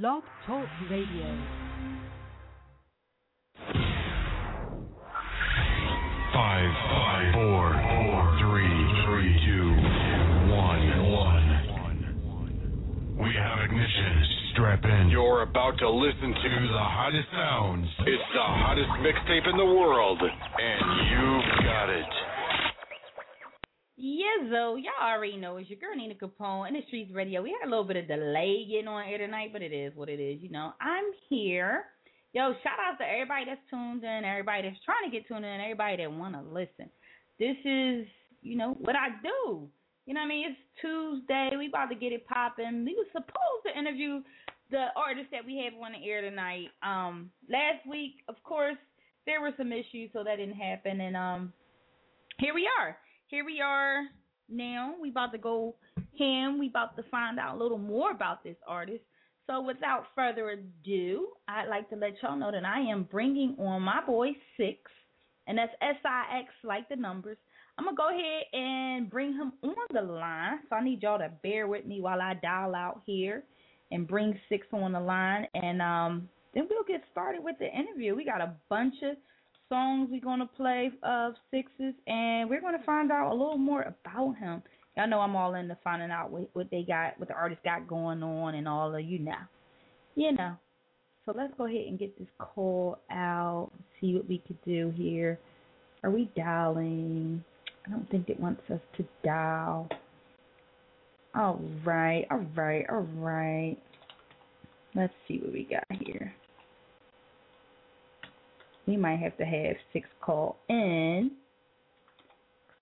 Blog Talk Radio. Five, five, four, four, three, three, two, one, one. We have ignition. Strap in. You're about to listen to the hottest sounds. It's the hottest mixtape in the world, and you've got it. Yizzo, y'all already know it's your girl Nina Capone in the Streets Radio. We had a little bit of delay getting on air tonight, but it is what it is. You know, I'm here. Yo, shout out to everybody that's tuned in, everybody that's trying to get tuned in, everybody that want to listen. This is, you know, what I do. You know what I mean? It's Tuesday. We about to get it popping. We were supposed to interview the artist that we have on the air tonight. Um, last week, of course, there were some issues, so that didn't happen. And um, here we are. Here we are now. We about to go ham. We about to find out a little more about this artist. So without further ado, I'd like to let y'all know that I am bringing on my boy Six, and that's S I X like the numbers. I'm gonna go ahead and bring him on the line. So I need y'all to bear with me while I dial out here and bring Six on the line, and um, then we'll get started with the interview. We got a bunch of songs we're gonna play of Sixes, and we're gonna find out a little more about him. Y'all know I'm all into finding out what, what they got, what the artist got going on, and all of you know, you know. So let's go ahead and get this call out. See what we could do here. Are we dialing? I don't think it wants us to dial. All right, all right, all right. Let's see what we got here. We might have to have six call in.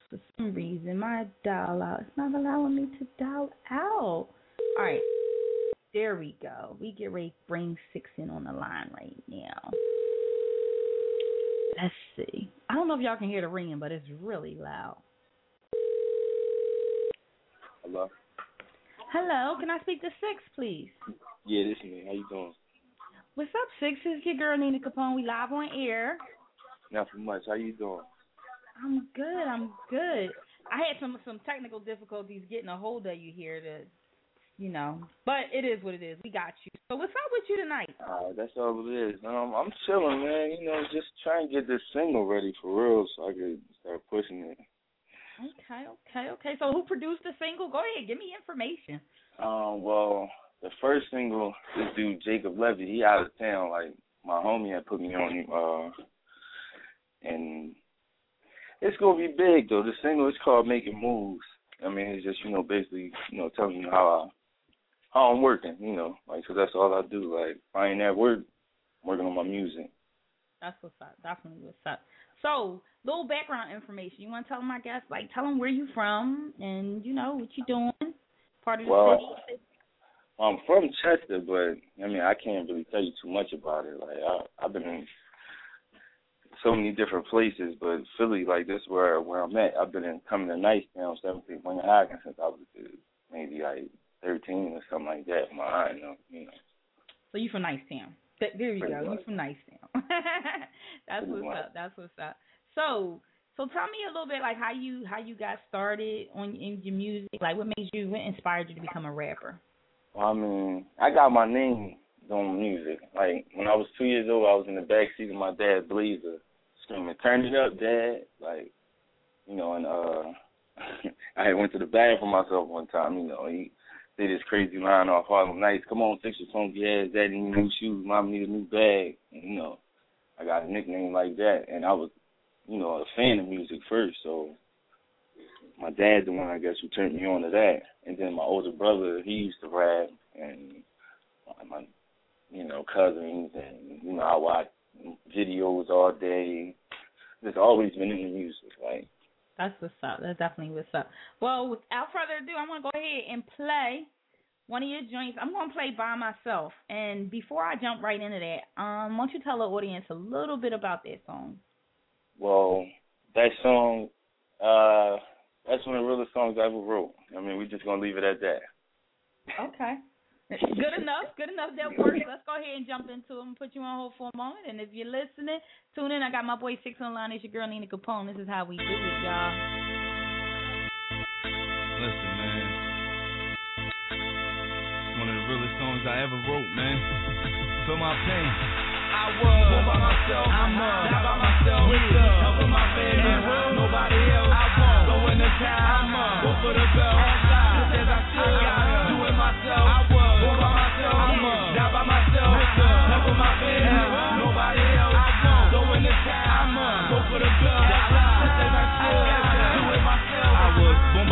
For some reason, my dial out it's not allowing me to dial out. All right, there we go. We get ready to bring six in on the line right now. Let's see. I don't know if y'all can hear the ringing, but it's really loud. Hello. Hello, can I speak to Six, please? Yeah, this is me. How you doing? What's up, Six? It's your girl Nina Capone. We live on air. Not for much. How you doing? I'm good. I'm good. I had some some technical difficulties getting a hold of you here to, you know, but it is what it is. We got you. So what's up with you tonight? Uh, that's all it is. Um, I'm chilling, man. You know, just trying to get this single ready for real, so I could start pushing it. Okay, okay, okay. So who produced the single? Go ahead, give me information. Um, well, the first single, this dude Jacob Levy, he out of town. Like my homie had put me on him, uh, and it's gonna be big though. The single is called "Making Moves." I mean, it's just you know basically you know telling you how I how I'm working. You know, like like 'cause that's all I do. Like if I ain't at work, I'm working on my music. That's what's up. Definitely what's up. So, little background information. You want to tell them, I guess, like tell them where you from and you know what you doing. Part of the Well, city. I'm from Chester, but I mean I can't really tell you too much about it. Like I, I've been in so many different places, but Philly, like this, where where I'm at. I've been in coming to Nicetown, 17th Winter Hagen since I was uh, maybe like 13 or something like that. My you know, you know. So you from Nicetown. Th- There you Pretty go. You from Nicetown. That's Pretty what's much. up. That's what's up. So, so tell me a little bit like how you how you got started on in your music. Like what made you, what inspired you to become a rapper? I mean, I got my name doing music. Like when I was two years old, I was in the back seat of my dad's Blazer, screaming, "Turn it up, Dad!" Like, you know, and uh, I went to the bathroom myself one time. You know, he did this crazy line off Harlem Nights. Come on, fix your funky ass. Daddy need new shoes. Mom need a new bag. And, you know, I got a nickname like that, and I was, you know, a fan of music first. So my dad's the one I guess who turned me on to that, and then my older brother, he used to rap, and my, my you know cousins, and you know I watch videos all day. Just always been into music, like. That's what's up. That's definitely what's up. Well, without further ado, I'm gonna go ahead and play one of your joints. I'm going to play by myself. And before I jump right into that, um, why don't you tell the audience a little bit about that song? Well, that song, uh, that's one of the realest songs I ever wrote. I mean, we're just gonna leave it at that. Okay. Good enough. Good enough. That works. Let's go ahead and jump into it and put you on hold for a moment. And if you're listening, tune in. I got my boy Six on line. It's your girl Nina Capone. This is how we do it, y'all. Listen, man. It's one of the realest songs I ever wrote, man. Feel my pain. I was all by myself. I'm uh, not by myself. With the help of my family. Nobody else.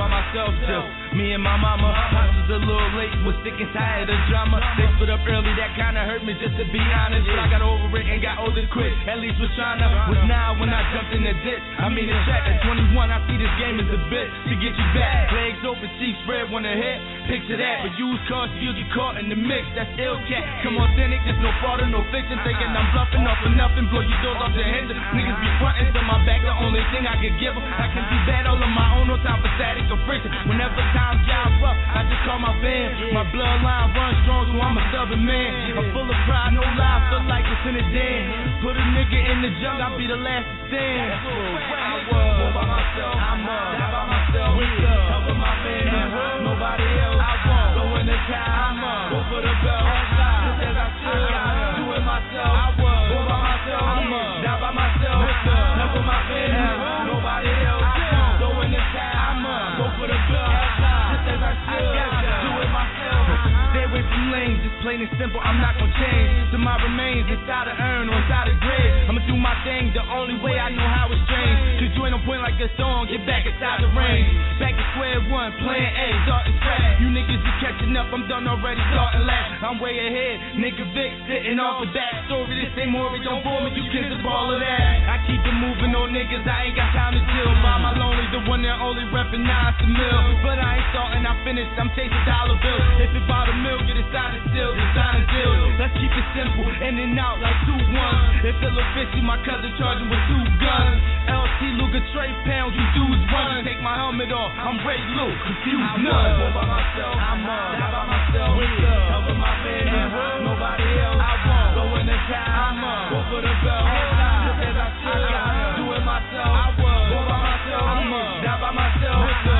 Myself. Just me and my mama. A little late, was sick and tired of drama. They split up early, that kinda hurt me, just to be honest. But I got over it and got older quick. At least trying to. Was now when I jumped in the ditch. I mean, it's track at 21, I see this game as a bitch to get you back. Legs open, cheeks spread, wanna hit. Picture that, but use cars, you get caught in the mix. That's ill cat. Come authentic, there's no fraud or no fiction. Thinking I'm bluffing off for nothing, blow your doors off your head. Niggas be frontin' to my back, the only thing I could give them. I can do that all on my own, no time for static or friction. Whenever times gets rough, I just call my band. My bloodline runs strong, so I'm a stubborn man. I'm full of pride, no lie, feel like it's in a den. Put a nigga in the junk, I'll be the last to stand. I was by myself, I'm uh, not by myself. With the help my family, nobody else. I won't go in the town, I'm uh, go for the bell. Plain and simple. I'm not gonna change. To my remains, inside the urn or inside the grave. I'ma do my thing the only way I know how it's strange. Cause you ain't no point like a song, get back inside the rain. Back to square one, plan A, starting scratch. You niggas is catching up, I'm done already, starting last. I'm way ahead, nigga Vic sitting off of that story. This ain't more, don't bore me, you can just all of that. I keep it moving on niggas, I ain't got time to chill. My lonely, the one that only reppin' nine to mill. But I starting, I finished, I'm chasing dollar bills. If it bought a mill, get it signed still, design deal. Let's keep it simple, in and out like two ones. If it look fishy, my cousin charging with two guns. LT Luger, Trey pounds, you dudes run. Take my helmet off, I'm Ray Lou, confused none. I'm all by myself, I'm not by myself. With the help of my family, nobody else. I won't go in the town, I'm uh, go for the bell. Just as I should, do it myself. I was all by myself, I'm uh, not by myself.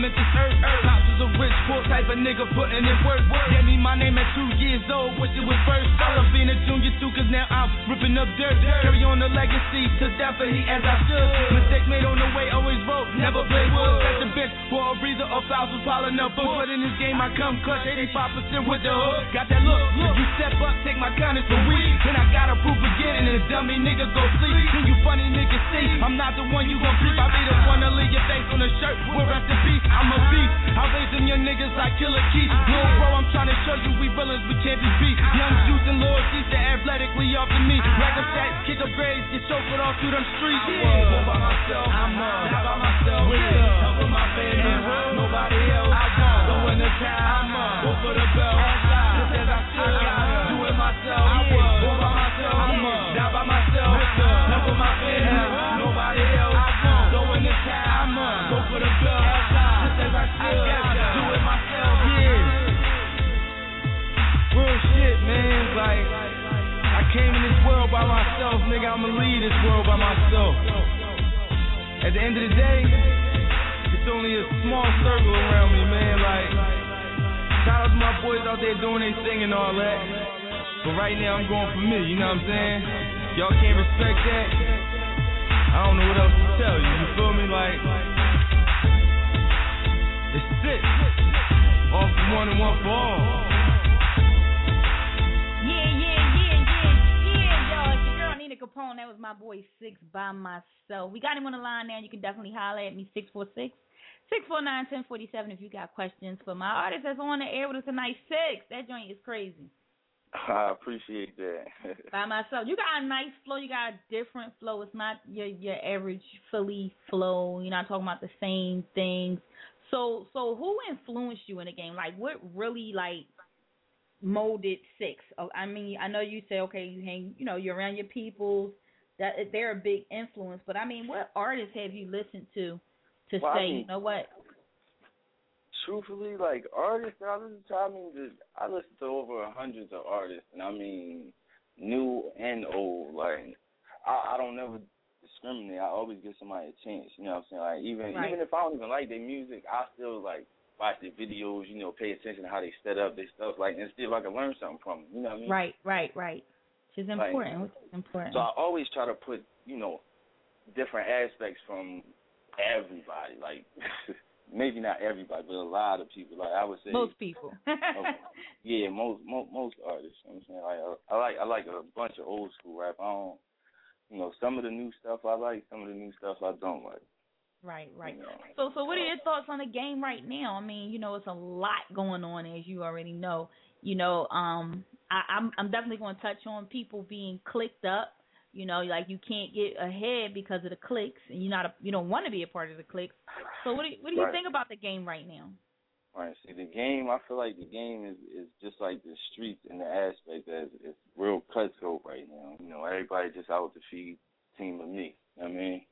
Meant this earth, a rich, poor type of nigga putting in work. Gave me my name at two years old, wish it was first. I love being a junior too, cause now I'm ripping up dirt. Carry on the legacy, to death for he as I should. Mistake made on the way, always wrote, never play wood. Set the bench for a breather fouls was piling up. But in this game, I come clutch 85% with the hood. Got that look, if you step up, take my kindness for weed. Then I gotta prove again, and a dummy nigga go sleep. Then you funny niggas see, I'm not the one you gon' keep. I be the one to leave your face on the shirt with rest in peace. I'm a beast. I raise them young niggas like Killer Keith. No, bro, I'm trying to show you we villains, we can't be beat. Young Juice and Lord Caesar athletically off to me. Like a sack, kick up grades, get chauffeured all through them streets. I was all by myself. I'm uh, not by myself. With the help of my family, nobody else. I won't go in the town. I'm uh, go for the bell. Just as I should, came in this world by myself, nigga. I'ma leave this world by myself. At the end of the day, it's only a small circle around me, man. Like, shout out to my boys out there doing their thing and all that. But right now, I'm going for me, you know what I'm saying? Y'all can't respect that. I don't know what else to tell you. You feel me? Like, it's sick. All for one and one for all. Capone. That was my boy Six by myself. We got him on the line now. You can definitely holler at me 646 649 1047 if you got questions for my artist that's on the air with us tonight. Six. That joint is crazy. I appreciate that. By myself. You got a nice flow. You got a different flow. It's not your your average Philly flow. You're not talking about the same things. So so who influenced you in the game? Like what really like molded six? Oh, I mean, I know you say okay, you hang, you know, you're around your peoples. That they're a big influence. But I mean, what artists have you listened to to Well, I say, mean- you know what? Truthfully, like artists that I listen to, I mean, just, I listen to over hundreds of artists, and I mean, new and old. Like, I, I don't never discriminate. I always give somebody a chance. You know what I'm saying? Like even Right. even if I don't even like their music, I still like watch their videos. You know, pay attention to how they set up their stuff. Like and see if I can learn something from them. You know what I mean? Right, right, right. Which is Like- important. Which is important. So I always try to put you know different aspects from everybody. Like maybe not everybody, but a lot of people. Like I would say Most people. Yeah, most most most artists. You know what I'm saying like I, I like I like a bunch of old school rap. I don't, you know, some of the new stuff I like, some of the new stuff I don't like. Right, right. You know. So, so what are your thoughts on the game right now? I mean, you know, it's a lot going on, as you already know. You know, um, I, I'm I'm definitely going to touch on people being clicked up. You know, like you can't get ahead because of the clicks, and you're not a, you don't want to be a part of the clicks. So, what do you, what do you Right. think about the game right now? All right, see the game. I feel like the game is is just like the streets in the aspect that it's, it's real cutthroat right now. You know, everybody just out to feed team of me. You know what I mean,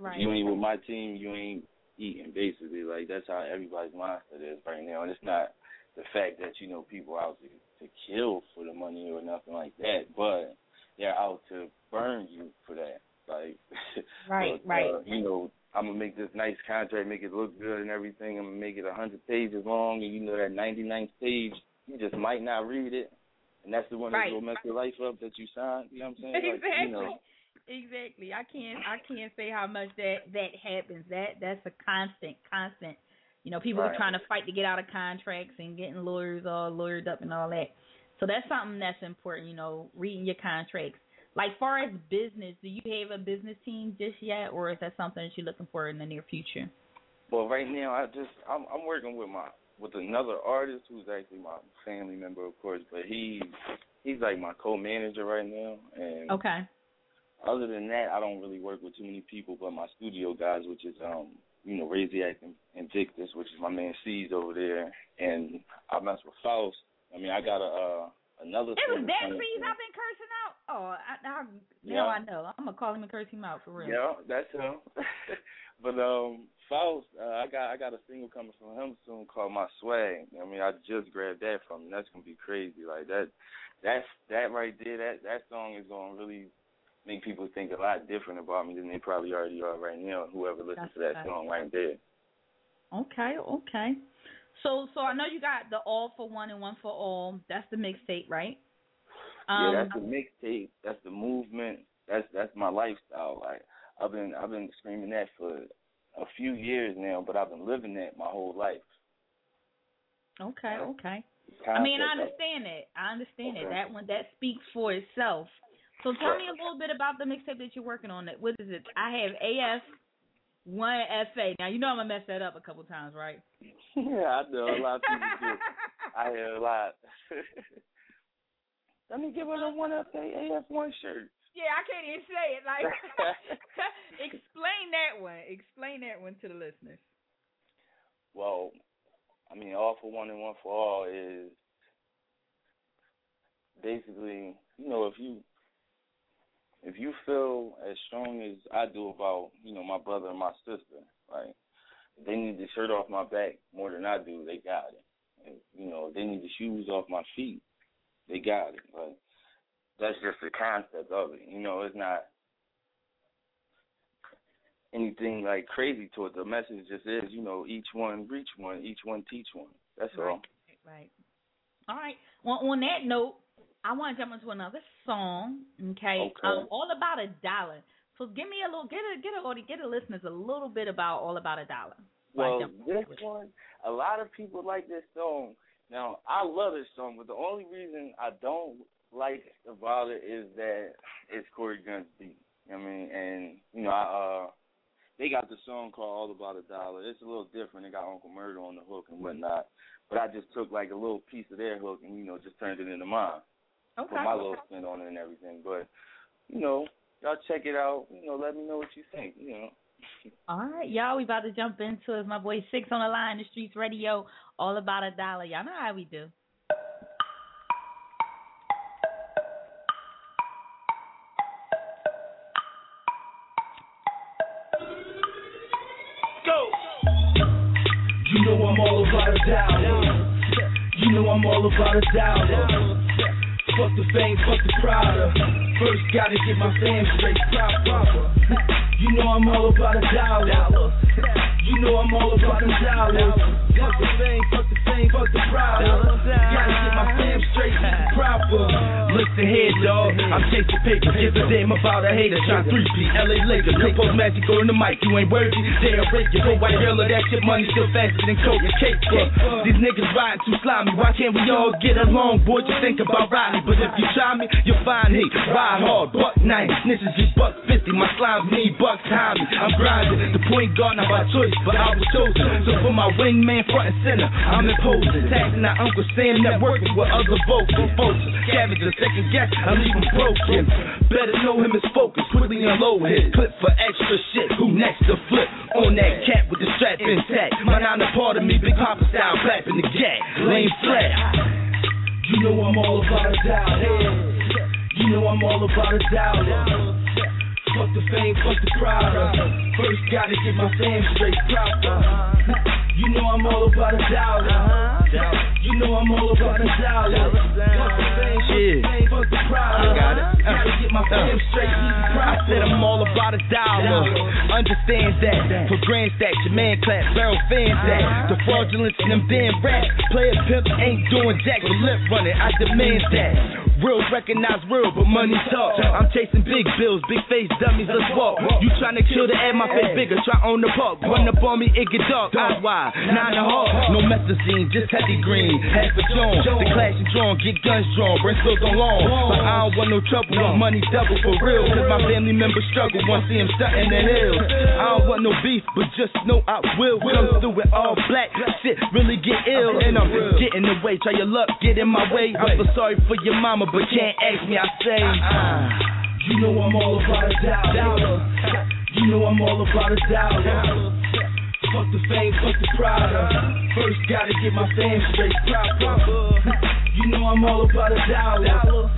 Right. You ain't with my team, you ain't eating. Basically, like that's how everybody's mindset is right now, and it's not the fact that you know people out to to kill for the money or nothing like that, but they're out to burn you for that. Like, Right, uh, right. you know, I'm gonna make this nice contract, make it look good and everything. I'm gonna make it a hundred pages long, and you know that 99th page, you just might not read it, and that's the one Right. that's gonna mess your life up that you signed. You know what I'm saying? Like, exactly. you know, Exactly. I can't I can't say how much that that happens. That that's a constant, constant. You know, people are trying to fight to get out of contracts and getting lawyers all lawyered up and all that. So that's something that's important, you know, reading your contracts. Like far as business, do you have a business team just yet or is that something that you're looking for in the near future? Well, right now I just I'm I'm working with my with another artist who's actually my family member, of course, but he's he's like my co-manager right now, and Okay. Other than that, I don't really work with too many people, but my studio guys, which is um you know Raziak and Invictus, which is my man C's over there, and I mess with Faust. I mean, I got a uh, another. It was that C's. I've been cursing out. Oh, I, now, Yeah. now I know. I'm gonna call him and curse him out for real. Yeah, that's him. but um, Faust, uh, I got I got a single coming from him soon called My Swag. I mean, I just grabbed that from him. That's gonna be crazy. Like that, that's that right there. That that song is gonna really make people think a lot different about me than they probably already are right now. Whoever listens That's to that right. song right there. Okay, okay. So so I know you got the all for one and one for all. That's the mixtape, right? Um, yeah, that's the mixtape. That's the movement. That's that's my lifestyle. Like I've been I've been screaming that for a few years now, but I've been living that my whole life. okay, okay. I mean, I understand that. I understand Okay. that. That one that speaks for itself. So tell me a little bit about the mixtape that you're working on. What is it? I have AF one FA. Now you know I'm gonna mess that up a couple times, right? yeah, I know a lot of people do. I hear a lot. Let me give her the one up AF one shirt. Yeah, I can't even say it. Like, explain that one. Explain that one to the listeners. Well, I mean, all for one and one for all is basically, you know, if you if you feel as strong as I do about, you know, my brother and my sister, right? If they need the shirt off my back more than I do, they got it. You know, they need the shoes off my feet, they got it. Like that's just the concept of it. You know, it's not anything like crazy to it. The message just is, you know, each one reach one, each one teach one. That's all. Right. All right. Well, on that note, I want to jump into another song. Okay. Okay. Um, all about a dollar. So give me a little, get a get a get a listeners a little bit about all about a dollar. Well, this one, a lot of people like this song. Now, I love this song, but the only reason I don't like about it is that it's Corey Gunn's beat. I mean, and you know, I, uh, they got the song called All About a Dollar. It's a little different. They got Uncle Murda on the hook and whatnot. But I just took like a little piece of their hook and you know just turned it into mine. Okay. Put my little spin on it and everything. But you know, y'all check it out. You know, let me know what you think. You know. All right, y'all. We about to jump into it. My boy Six on the line, the streets radio, all about a dollar. Y'all know how we do. I'm all about a dollar. Fuck the fame, fuck the Prada. First gotta get my fam straight proper. You know I'm all about a dollar. You know I'm all about them dollars. Fuck the fame, fuck fame, fuck the problem. Gotta get my fam straight proper. Listen here, dog. I'm chasing paper. Give a damn about a hater. Trying 3P, LA Lakers. Take post magic on the mic. You ain't worthy. Damn, break your whole white girl of that shit. Money still faster than coke and cake. Fuck. These niggas riding too slimy. Why can't we all get along, boy? Just think about riding. But if you try me, you'll find me. Ride hard, buck 90. Snitches just buck 50. My slime need buck time. I'm grinding. The point guard not by choice, but I was chosen. So for my wingman front and center, I'm imposing. Tagging out Uncle Sam, networking with other vocal folks. Scavenger, second guess, I leave him broken. Better know him as focus, quickly unload his clip for extra shit. Who next to flip on that cat with the strap intact? My nine a part of me, Big Poppa style, clapping the gat, lane flat. You know I'm all about a dollar. You know I'm all about a dollar. Fuck the fame, fuck the product. First gotta get my fam straight proper. You know I'm all about a dollar. You know I'm all about a dollar. Fuck the fame, fuck the fame, fuck the. Got it. Gotta get my uh. fam straight I said I'm all about a dollar. Understand that. For grand stacks, your man clap, barrel fans that. Uh-huh. The fraudulence in them damn rats. Player pimp ain't doing jack but lip running. I demand that. Real recognize real, but money talk. I'm chasing big bills, big face dummies, let's walk. You tryna kill the air, my face bigger. Try on the park. Run up on me, it get dark. Eyes wide, nine and a half. No methazine, just green. Half a John. The clash and drawn, get guns drawn. Bring spills on long. But I don't want no trouble. Want money double for real. Cause my family members struggle. Want see him stunting the hills. I don't want no beef, but just know I will come through it all black. Shit really get ill. And I'm getting away. Try your luck, get in my way. I'm so sorry for your mama, but can't ask me. I say. Uh-uh. You know I'm all about a dollar. You know I'm all about a dollar. Fuck the fame, fuck the product. Uh. First gotta get my fam straight proper. You know I'm all about a dollar.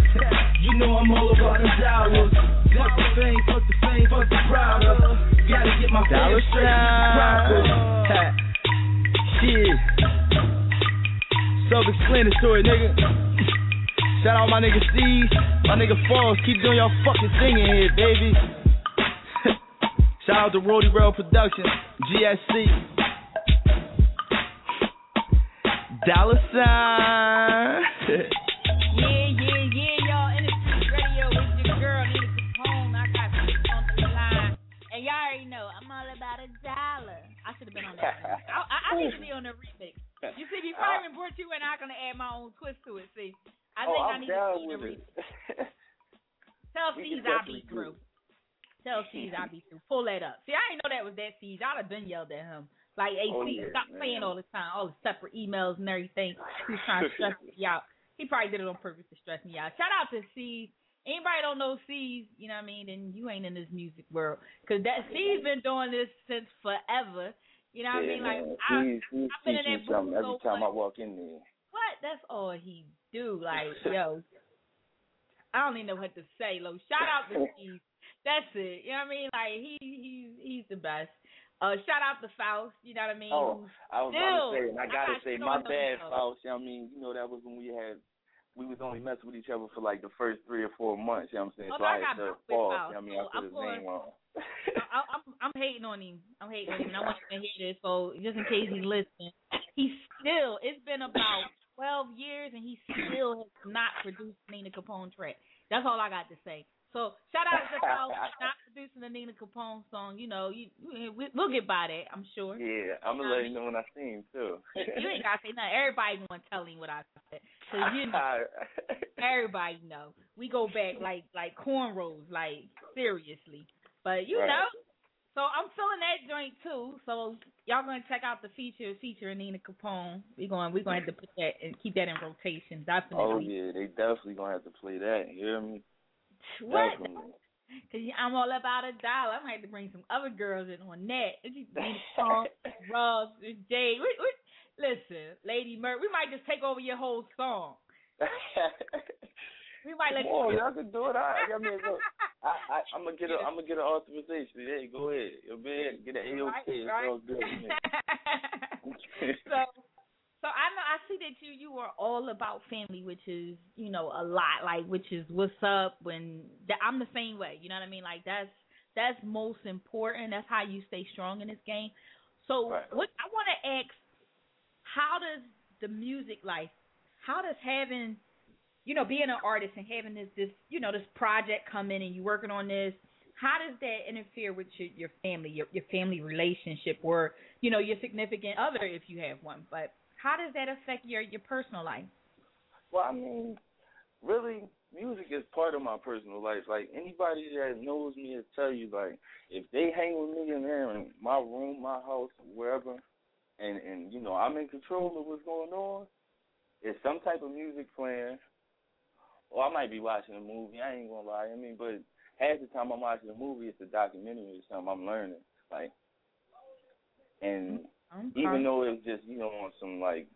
You know I'm all about a dollar. Fuck the fame, fuck the fame, fuck the product. Uh. Gotta get my Dollar straight proper. sign. Shit. Self-explanatory, nigga. Shout out my nigga Steve, my nigga Falls. Keep doing your fucking thing in here, baby. Shout out to Roddy Rail Productions, GSC. Dollar sign. Yeah, yeah, yeah, y'all. Industry Radio with your girl, Nina Capone. I got six on the line. And y'all already know, I'm all about a dollar. I should have been on that. I, I, I need to be on the remix. You see, before I even brought you in, I'm going to add my own twist to it, see. I think oh, I need to down be on the remix. it. Tell C's I'll be through. Tell C's I'll be through. Pull that up. See, I didn't know that was that C's. I'd have been yelled at him. Like, hey, Oh, C's, yeah, stop man. playing all the time, all the separate emails and everything. He's trying to stress me out. He probably did it on purpose to stress me out. Shout out to C's. Anybody don't know C's, you know what I mean, then you ain't in this music world. Because that C's been doing this since forever. You know what I mean? Like, I, he's, I've been in that something booth every so time I walk in there. what? That's all he do. Like, yo, I don't even know what to say. Lo, shout out to Steve. That's it. You know what I mean? Like he he's he's the best. Uh, shout out to Faust. You know what I mean? Oh, I was still, to say, and I I gotta got say, my bad. Faust. You know what I mean? You know that was when we had, we was only messing with each other for like the first three or four months. You know what I'm saying? Oh, so I I had to fall. You know I mean? I put I'm his going- name wrong. I, I'm I'm hating on him. I'm hating on him. And I want him to hear this. So just in case he's listening, he's still. It's been about 12 years, and he still has not produced Nina Capone track. That's all I got to say. So shout out to Faust for not producing the Nina Capone song. You know, you we, we'll get by that. I'm sure. yeah, I'm gonna let you know when I see him too. you ain't gotta say nothing. Everybody gonna tell him what I said. Cause you know, everybody know. We go back like like cornrows, like seriously. But you Right. know. So I'm feeling that joint too. So y'all gonna check out the feature featuring Nina Capone. We going we gonna have to put that and keep that in rotation, oh yeah, they definitely gonna have to play that. You hear me? What? Cause I'm all about a dollar. I might have to bring some other girls in on that. Capone, Rubs, Jade. We, we, listen, Lady Murray, we might just take over your whole song. We might let Come on, you. y'all can do it. I, I mean, look, I, I, I'm gonna get a, I'm gonna get an authorization. Hey, go ahead, your man, get an AOK. Right, It's right. all so, so I know I see that you you are all about family, which is you know a lot. Like which is what's up when that I'm the same way. You know what I mean? Like that's that's most important. That's how you stay strong in this game. So Right. what I want to ask, how does the music life, how does having, you know, being an artist and having this this you know this project come in and you working on this, how does that interfere with your, your family, your your family relationship, or you know your significant other if you have one? But how does that affect your your personal life? Well, I mean, really, music is part of my personal life. Like anybody that knows me will tell you, like if they hang with me in there in my room, my house, wherever, and and you know I'm in control of what's going on, it's some type of music playing. Or I might be watching a movie. I ain't gonna lie. I mean, but half the time I'm watching a movie, it's a documentary or something. I'm learning, like, and even though it's just you know on some like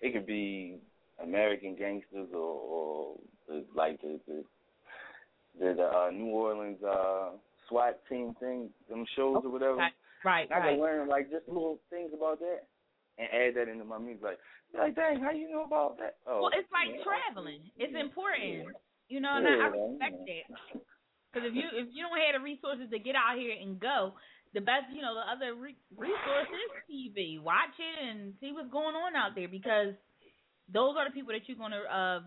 it could be American gangsters or, or the, like the the the, the uh, New Orleans uh SWAT team thing, them shows or whatever. Right, right, I right. can learn like just little things about that and add that into my music. Like, like, dang, how you know about that? Oh, Well, it's like yeah. traveling. It's important. You know, and Yeah, I, I respect yeah. that. Because if you if you don't have the resources to get out here and go, the best you know the other re- resource is TV. Watch it and see what's going on out there because those are the people that you're gonna uh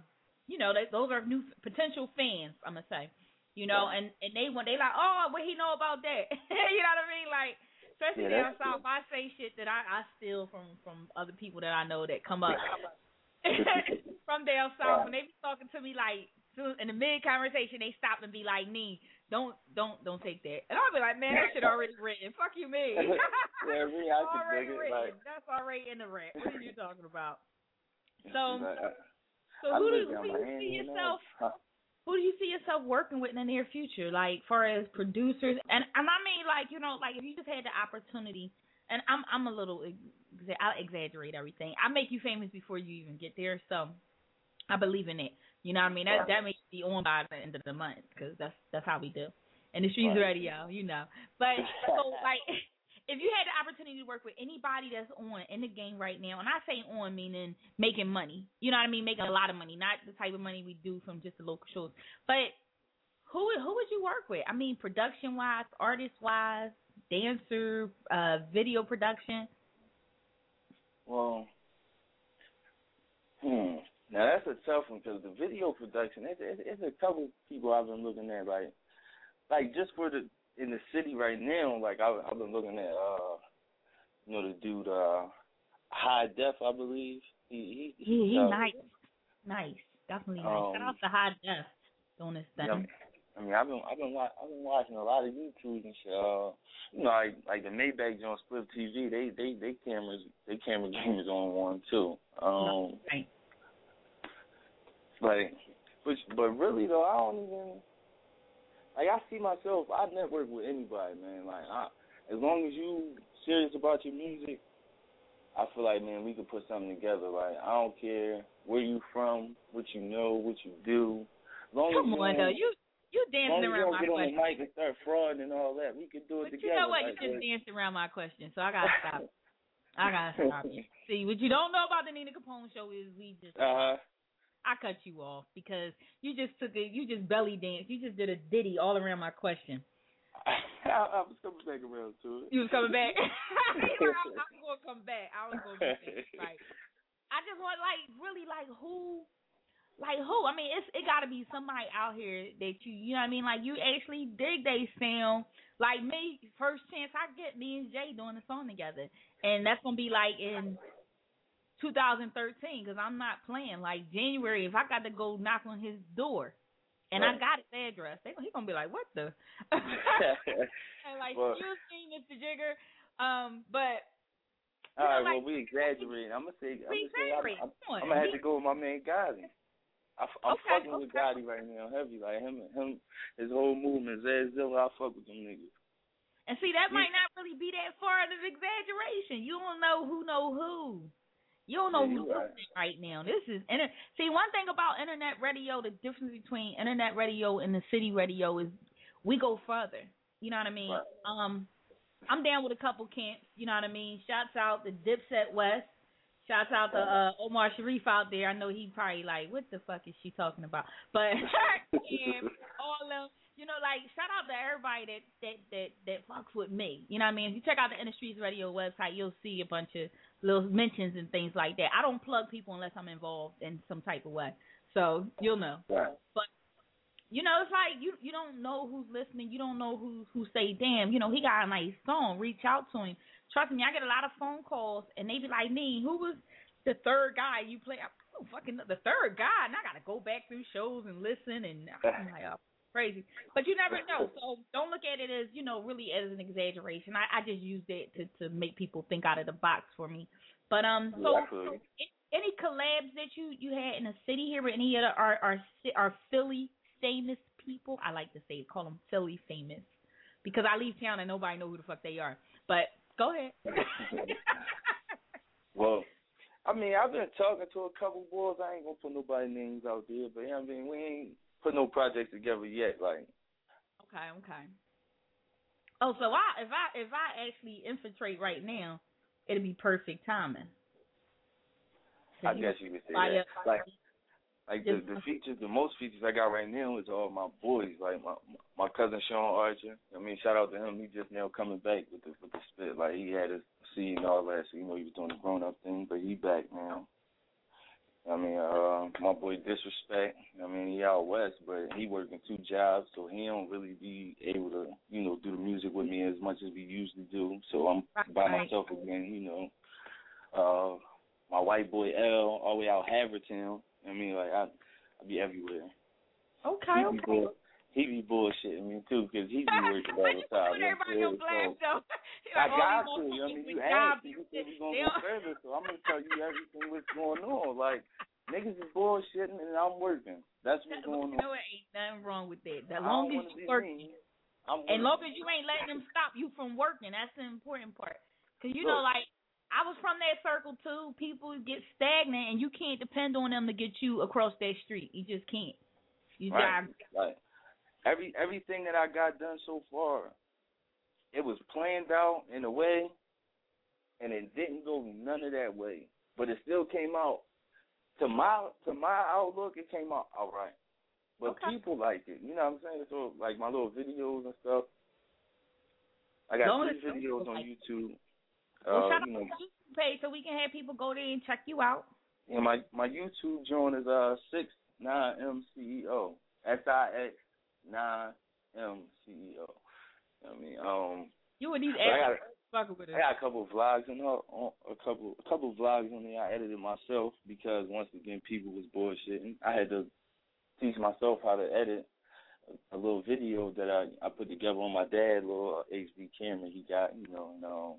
you know that those are new potential fans. I'm gonna say. You know, and and they when they like, oh, what he know about that? you know what I mean? Like, especially Yeah, down south, I say shit that I I steal from from other people that I know that come up from down south when they be talking to me like in the mid conversation they stop and be like, "Nee, don't don't don't take that," and I'll be like, "Man, that shit already written. Fuck you, me. yeah, me, I can already dig it. written. Like, That's already in the rant. What are you talking about? So I, so I who do, look who do you see you yourself? Who do you see yourself working with in the near future? Like, far as producers, and and I mean, like, you know, like if you just had the opportunity, and I'm I'm a little, exa- I'll exaggerate everything. I make you famous before you even get there, so I believe in it. You know what I mean? That that makes me on by the end of the month because that's that's how we do. And the streets Right. radio, you know. But so like, if you had the opportunity to work with anybody that's on in the game right now, and I say on meaning making money, you know what I mean, making a lot of money, not the type of money we do from just the local shows, but who who would you work with? I mean, production wise, artist wise, dancer, uh, video production. Well, hmm. Now that's a tough one because the video production, it's, it's, it's a couple people I've been looking at, like, like just for the in the city right now. Like I, I've been looking at, uh, you know, the dude, uh, High Def, I believe. He he, He he does- nice, nice, definitely nice. Shout Um, out to High Def doing this Yeah, thing. I mean, I've been I've been I've been watching a lot of YouTube and shit. Uh, you know, like like the Maybach on Split TV. They they they cameras they camera game is on one too. Um, Right. Like, but but really though, I don't even like I see myself. I network with anybody, man. Like, I, as long as you serious about your music, I feel like man, we could put something together. Like, I don't care where you from, what you know, what you do. As long Come as you on, though. You you as long dancing as you around don't my get on question. the mic and start frauding and all that, we could do it But together. you know what? Like, You just danced around my question, so I gotta stop. I gotta stop you. See, what you don't know about the Nina Capone show is we just uh huh. I cut you off because you just took it. You just belly danced. You just did a ditty all around my question. I, I was coming back around to it. You was coming back. I'm, I'm gonna come back. I was gonna that right. I just want like really like who, like who. I mean, it's it got to be somebody out here that you you know what I mean. Like you actually dig they sound. Like me, first chance I get me and Jay doing a song together, and that's gonna be like in 2013 because I'm not playing. Like January, if I got to go knock on his door. And I got his address. They, he gonna be like, "What the?" and like, Well- excuse me, Mr. Jigga. Um, but all right, know, well, we exaggerating. I'm gonna say, I'm gonna say, I'm. I'm, I'm gonna have to go with my man Gotti. I, am Okay, fucking with okay. Gotti right now, heavy. Like him, him, his whole movement, Zazilla. I fuck with them niggas. And see, that Yeah. might not really be that far of an exaggeration. You don't know who know who. You don't know who's listening right now. This is inter- see one thing about internet radio. The difference between internet radio and the city radio is we go further. You know what I mean? Right. Um, I'm down with a couple camps. You know what I mean? Shouts out to Dipset West. Shouts out to uh, Omar Sharif out there. I know he probably like, what the fuck is she talking about? But all of you know, like shout out to everybody that that that that fucks with me. You know what I mean? If you check out the Industries Radio website, you'll see a bunch of little mentions and things like that. I don't plug people unless I'm involved in some type of way, so you'll know. Right. But you know, it's like you you don't know who's listening. You don't know who who say, damn, you know, he got a nice song. Reach out to him. Trust me, I get a lot of phone calls, and they be like, me, who was the third guy you play? I'm oh, fucking the third guy, and I gotta go back through shows and listen, and I'm like, oh, crazy. But you never know, so don't look at it as you know really as an exaggeration. I I just used it to to make people think out of the box for me. But um, so, so any collabs that you you had in the city here with any of the, our our our Philly famous people? I like to say call them Philly famous because I leave town and nobody know who the fuck they are. But Go ahead. well, I mean, I've been talking to a couple boys. I ain't gonna put nobody names out there, but you know what I mean, we ain't put no projects together yet. Like, okay, okay. Oh, so I if I if I actually infiltrate right now, it'll be perfect timing. I guess you could say that. Like, like the, the features, the most features I got right now is all my boys, like my my cousin Sean Archer. I mean, shout out to him. He just now coming back with the with the spit. Like he had his seed and all that, so you know he was doing the grown up thing, but he back now. I mean, uh, my boy Disrespect. I mean, he out west, but he working two jobs, so he don't really be able to, you know, do the music with me as much as we usually do. So I'm by myself again, you know. Uh, my white boy L, all the way out Havertown. I mean, like I, I be everywhere. Okay, okay. He be bullshitting me too, cause he be working all the time. Put everybody on blast, though. I oh, got to. I mean, you asked. You said we gonna go further, so I'm gonna tell you everything what's going on. Like niggas is bullshitting and I'm working. That's what's going on. You know, it ain't nothing wrong with that. As long as you working, and long as you ain't letting them stop you from working, that's the important part. Cause you know, like I was from that circle too. People get stagnant, and you can't depend on them to get you across that street. You just can't. You right. right. Every everything that I got done so far, it was planned out in a way, and it didn't go none of that way. But it still came out to my to my outlook. It came out all right. But okay. people liked it. You know what I'm saying? So like my little videos and stuff. I got three videos on YouTube. Well, uh, shout you know, out to YouTube page so we can have people go there and check you out. Yeah, my my YouTube joint is uh six nine M C E O S I X nine M C E O. I mean, um. You would need I got. I got a couple of vlogs on a couple a couple of vlogs on there. I edited myself because once again people was bullshitting. I had to teach myself how to edit a, a little video that I I put together on my dad little HD camera he got, you know, and um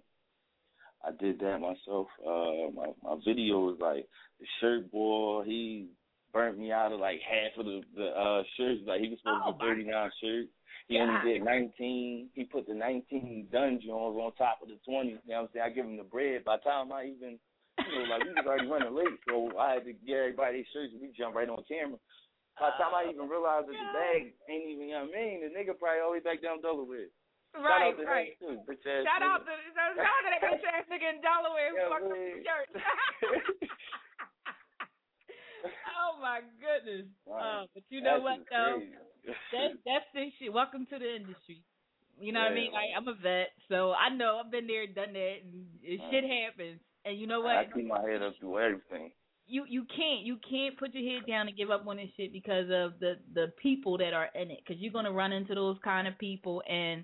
I did that myself. Uh my my video was like the shirt boy, he burnt me out of like half of the the uh shirts. Like he was supposed oh, to be thirty nine shirts. He yeah. only did nineteen. He put the nineteen done joints on top of the twenty. You know what I'm saying? I give him the bread. By the time I even you know, like we was already running late, so I had to get everybody their shirts and we jump right on camera. By the time I even realized that the bag ain't even, you know what I mean, the nigga probably all the way back down Delaware. Right, Shout right. Too, Shout nigga. out to shout out to that bitch ass nigga in Delaware who Yeah, fucked up the shirt. oh my goodness. Uh, but you know That's what though? crazy. That's this shit. Welcome to the industry. You know what I mean? Like I'm a vet, so I know I've been there, done that, and it, shit happens. And you know what? I keep my head up through everything. you you can't you can't put your head down and give up on this shit because of the the people that are in it because you're gonna run into those kind of people and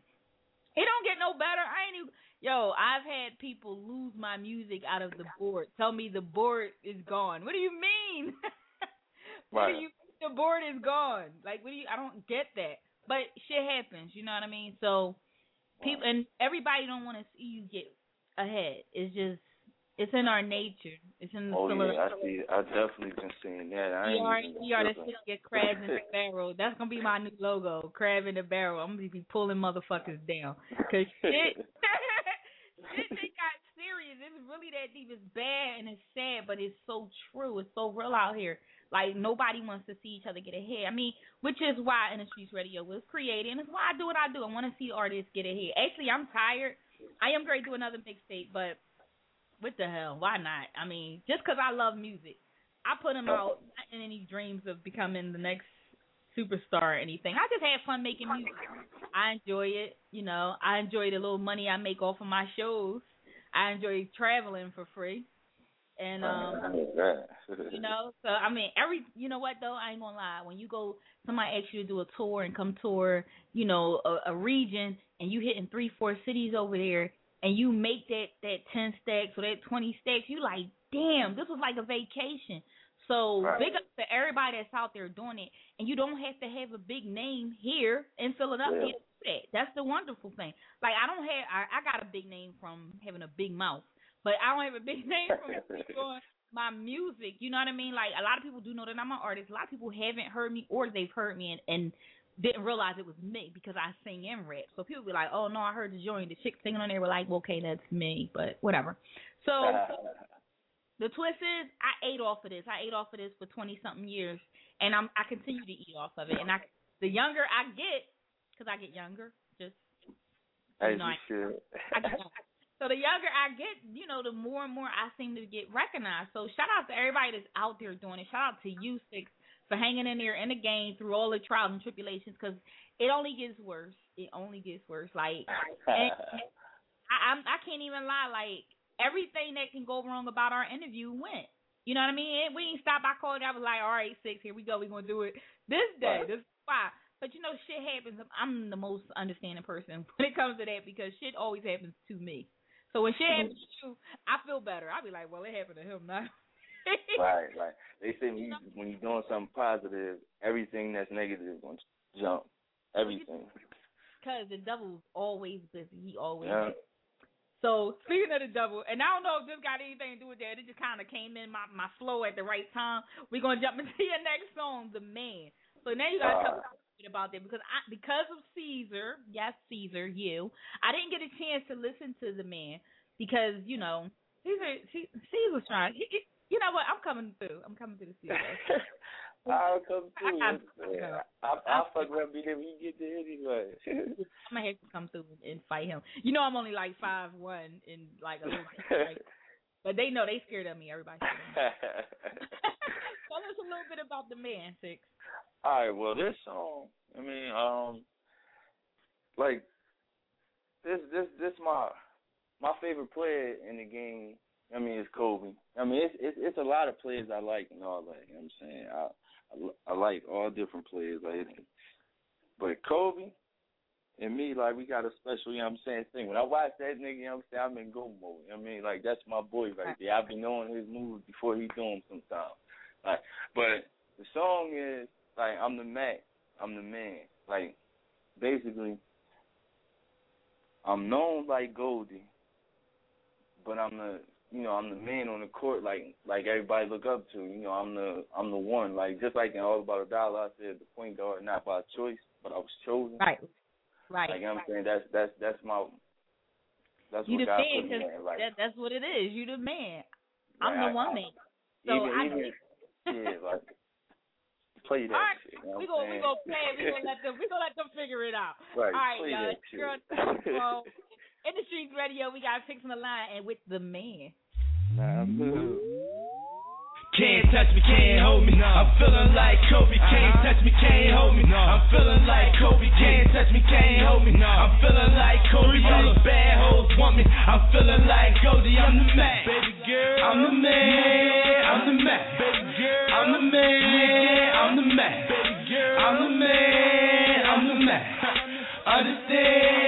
it don't get no better i ain't even yo i've had people lose my music out of the board tell me the board is gone what do you mean what Right. you the board is gone like what do you i don't get that but shit happens you know what i mean so people and everybody don't want to see you get ahead it's just it's in our nature it's in the Oh yeah, I see. I definitely been seeing that. I we ain't are we are the city of crabs in the barrel. That's gonna be my new logo, crab in the barrel. I'm gonna be pulling motherfuckers down. Cause shit, shit, they got It's really that deep. It's bad and it's sad, but it's so true. It's so real out here. Like nobody wants to see each other get ahead. I mean, which is why Industries Radio was created, and it's why I do what I do. I want to see artists get ahead. Actually, I'm tired. I am going to another mixtape, but What the hell? Why not? I mean, just because I love music, I put him out not in any dreams of becoming the next superstar or anything. I just had fun making music. I enjoy it. You know, I enjoy the little money I make off of my shows. I enjoy traveling for free. And um you know, so I mean every you know what though, I ain't gonna lie. When you go somebody asks you to do a tour and come tour, you know, a, a region and you hitting three, four cities over there and you make that that ten stacks or that twenty stacks, you like, damn, this was like a vacation. So Right. big up to everybody that's out there doing it, and you don't have to have a big name here in Philadelphia. Yeah. That. That's the wonderful thing. Like I don't have, I, I got a big name from having a big mouth, but I don't have a big name from doing my music. You know what I mean? Like a lot of people do know that I'm an artist. A lot of people haven't heard me, or they've heard me and, and didn't realize it was me because I sing and rap. So people be like, "Oh no, I heard the joint, the chick singing on there." We're like, well, "Okay, that's me," but whatever. So the twist is, I ate off of this. I ate off of this for twenty something years, and I'm I continue to eat off of it. And I, the younger I get, because I get younger, just As know, you I- should. I get. So the younger I get, you know, the more and more I seem to get recognized. So shout out to everybody that's out there doing it. Shout out to you six for hanging in there in the game through all the trials and tribulations, because it only gets worse. It only gets worse. Like and, I, I'm I can't even lie. Like everything that can go wrong about our interview went. You know what I mean? And we didn't stop. I called. I was like, all right, six. Here we go. We're gonna do it this day. This why. But you know, shit happens. I'm the most understanding person when it comes to that because shit always happens to me. So when shit happens to you, I feel better. I'll be like, well, it happened to him now. right, right. They say when, you, when you're doing something positive, everything that's negative is going to jump. Everything. Because the devil's always busy. He always Yeah. So speaking of the devil, and I don't know if this got anything to do with that. It just kind of came in my my flow at the right time. We're gonna jump into your next song, "The Man." So now you gotta uh, tell us little bit about that because I because of Caesar, yes, Caesar, you. I didn't get a chance to listen to "The Man" because you know Caesar Caesar's trying. He, he- you know what? I'm coming through. I'm coming through the Caesar. I'll come I through. got- man. I, I'll fuck around be there when you get there anyway. I'm gonna have to come through and fight him. You know I'm only like five one and like a little like, but they know they scared of me. Everybody. Scared of me. Tell us a little bit about the man, Six. All right, well, this song, I mean, um, like this, this, this my my favorite player in the game. I mean, is Kobe. I mean, it's it's, it's a lot of players I like and all that. You know what I'm saying? I, I I like all different players, like, but Kobe and me, like, we got a special. You know what I'm saying? Thing. When I watch that nigga, you know what I'm saying? I'm in go mode. You know what I mean? Like, that's my boy right there. I've been knowing his moves before he do them sometimes. Like, but the song is like I'm the Mac, I'm the man. Like basically, I'm known like Goldie, but I'm the you know I'm the man on the court. Like like everybody look up to. You know I'm the I'm the one. Like just like in All About a Dollar, I said the point guard not by choice, but I was chosen. Right. Right. Like you know what I'm saying that's that's that's my that's you what the God man put me. Like that, that's what it is. You the man. I'm Right, the I- woman. So even I even yeah like play that All right, shit. You know we what gonna we I'm gonna play. it. We gonna let them. We gonna let them figure it out. Right, All right, play y'all. that shit. Girl, well, in the streets radio, we got fixing the line and with the man. Nah, I'm good. Can't touch me, can't hold me. I'm feeling like Kobe. Can't touch me, can't hold me. I'm feeling like Kobe. Can't touch me, can't hold me. I'm feeling like Kobe. All the bad hoes want me. I'm feeling like Goldie. I'm the man, baby girl. I'm the man. I'm the man, baby girl. I'm the man. I'm the man. I'm the man. I'm the man. Understand?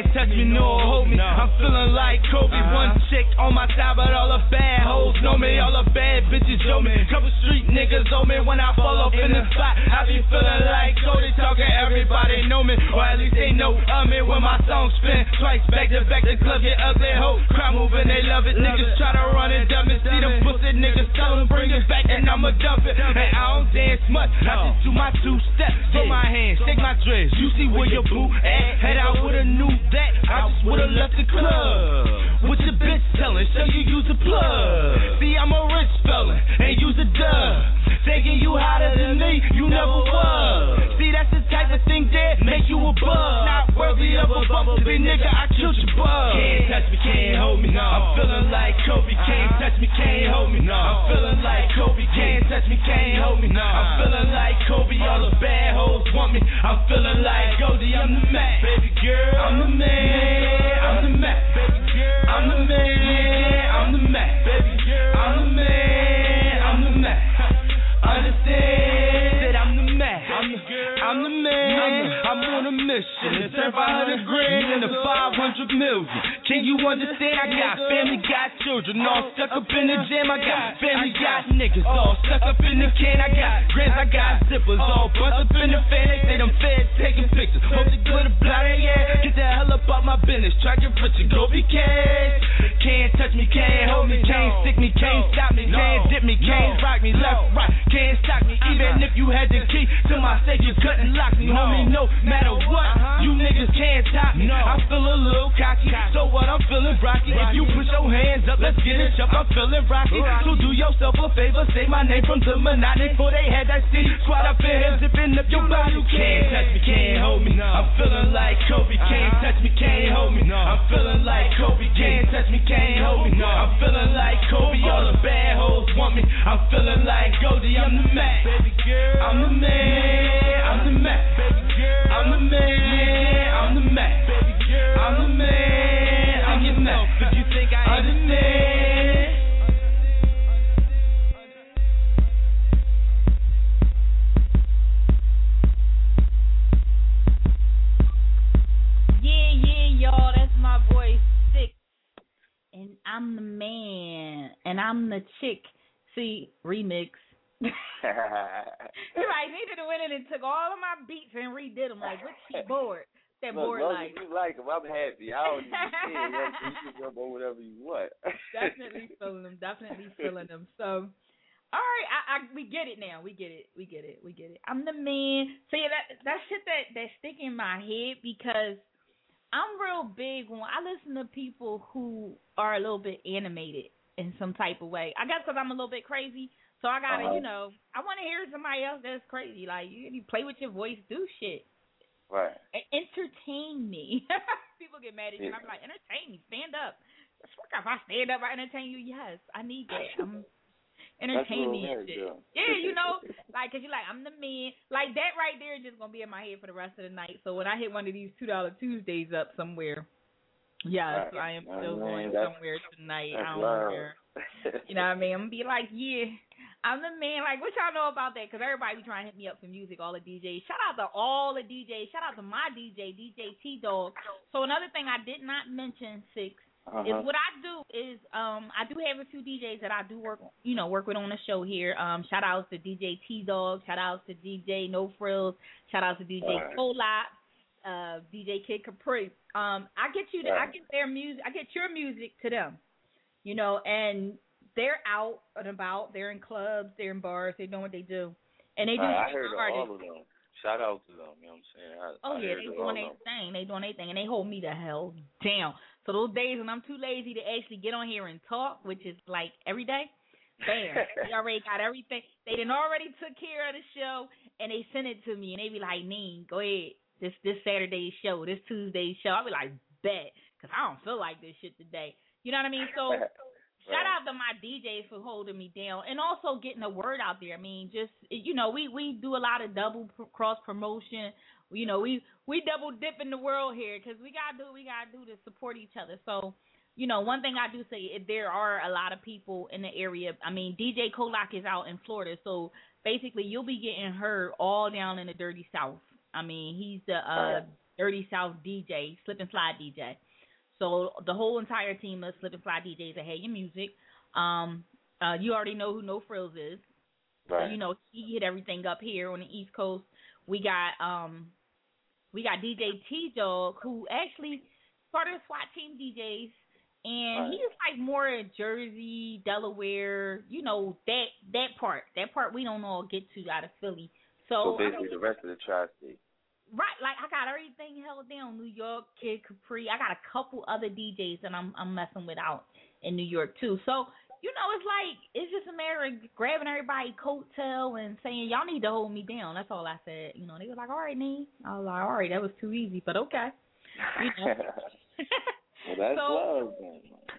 Can't touch me nor hold me. I'm feeling like Kobe. Uh-huh. One chick on my side, but all the bad hoes know me. All the bad bitches know me. Couple street niggas owe me when I fall off in the spot. I be feeling like Cody talking. Everybody know me, or at least they know of me when my song spin twice back to back. The club get ugly, ho. Crowd moving, they love it. Niggas try to run and dump it. See them pussy niggas tell them bring it back, and I'ma dump it. And I don't dance much. I just do my two steps. Put my hands, shake my dress. You see where your boo at? Head out with a new that. I just would've left the club. What your bitch telling? Show you use a plug. See, I'm a rich fella and use a dub. Thinking you hotter than me, you never was. See, that's the type of thing that make you a bug. Not worthy of a bumblebee, nigga. I killed your bug. Can't touch me, can't hold me. I'm feeling like Kobe, can't touch me, can't hold me. I'm feeling like Kobe, can't touch me, can't hold me. I'm feeling like Kobe, all the bad hoes want me. I'm feeling like Goldie, I'm the man, baby girl. I'm the man, I'm the man, baby girl. I'm the man, I'm the man, baby girl. I'm the man, I'm the man. Understand I'm on a mission to turn 500 grand into 500 million. Can you understand? I got family, got children, all stuck up in the gym. I got family, got niggas, all stuck up in the can. I got grants, I got zippers, all bust up in the fan. They say them feds taking pictures. Hope they glitter blind, yeah. Get the hell up out my business. Try to rich and go be cash. Can't touch me, can't hold me, can't stick me, can't stop me, can't dip me, can't rock me left, right, can't stop me. Even if you had the key to my safe, you couldn't lock me, homie. No matter what, you niggas can't top me. I feel a little cocky, so what? I'm feeling rocky. If you put your hands up, let's get it up. I'm feeling rocky. So do yourself a favor, say my name from the Monotony before they had that C. Squad up in here, zipping up your body. You uh-huh. can't touch me, can't hold me. I'm feeling like Kobe, can't touch me, can't hold me. I'm feeling like Kobe, can't touch me, can't hold me. I'm feeling like Kobe, all the bad hoes want me. I'm feeling like Goldie, I'm the man. Baby girl, I'm the man, I'm the man. Man, I'm the man. I'm the man, I'm the man. If you think and redid them. Like, what she bored? That Look, bored like. you like them, I'm happy. I don't even care. You can jump on whatever you want. definitely feeling them. Definitely feeling them. So, all right, I, I we get it now. We get it. We get it. We get it. I'm the man. So yeah, that that shit that that stick in my head because I'm real big when I listen to people who are a little bit animated in some type of way. I guess because I'm a little bit crazy. So I gotta, Uh-huh. you know, I want to hear somebody else that's crazy. Like you, you play with your voice, do shit, Right. Entertain me. people get mad at you, and I'm like, entertain me, stand up. If I stand up, I entertain you. Yes, I need that. I'm entertain me real and nice, shit. Yeah, you know, like, cause you're like, I'm the man. Like that right there is just gonna be in my head for the rest of the night. So when I hit one of these two dollar Tuesdays up somewhere, yes, Right. I am still I going mean, that's- somewhere tonight. I don't where. You know what I mean? I'm gonna be like, yeah, I'm the man. Like, what y'all know about that? Because everybody be trying to hit me up for music, all the DJs. Shout out to all the DJs. Shout out to my DJ, DJ T Dog. So another thing I did not mention, six, is Uh-huh. what I do is um I do have a few DJs that I do work you know work with on the show here. Um shout outs to DJ T Dog, shout outs to DJ No Frills, shout outs to DJ Right. Uh DJ Kid Capri. Um I get you to, I get their music I get your music to them. You know, and they're out and about, they're in clubs, they're in bars, they know what they do. And they do Right, I heard artists. all of them. Shout out to them. You know what I'm saying? I, Oh I yeah, they doing their thing. They doing their thing, and they hold me the hell down. So those days when I'm too lazy to actually get on here and talk, which is like every day, bam, they already got everything. They done already took care of the show, and they sent it to me, and they be like, "Neen, go ahead. This this Saturday's show, this Tuesday's show." I be like, "Bet," because I don't feel like this shit today. You know what I mean? So. Shout out to my DJs for holding me down and also getting the word out there. I mean, just you know, we we do a lot of double cross promotion. You know, we we double dip in the world here because we gotta do what we gotta do to support each other. So, you know, one thing I do say there are a lot of people in the area. I mean, DJ Kolak is out in Florida, so basically you'll be getting heard all down in the Dirty South. I mean, he's the uh, Dirty South DJ, slip and slide DJ. So the whole entire team of Slip and Slide DJs that Hey Your Music. Um, uh, you already know who No Frills is. Right. So you know he hit everything up here on the East Coast. We got um, we got DJ T Dog who actually started SWAT team DJs, and Right. he's like more Jersey, Delaware. You know that that part, that part we don't all get to out of Philly. so So basically, the rest of the tri-state. Right, like I got everything held down. New York, Kid Capri. I got a couple other DJs that I'm I'm messing with out in New York too. So you know, it's like it's just a matter of grabbing everybody coattail and saying y'all need to hold me down. That's all I said. You know, they was like, all right, Nee. I was like, all right, that was too easy, but okay. You know. Well, that's so, love.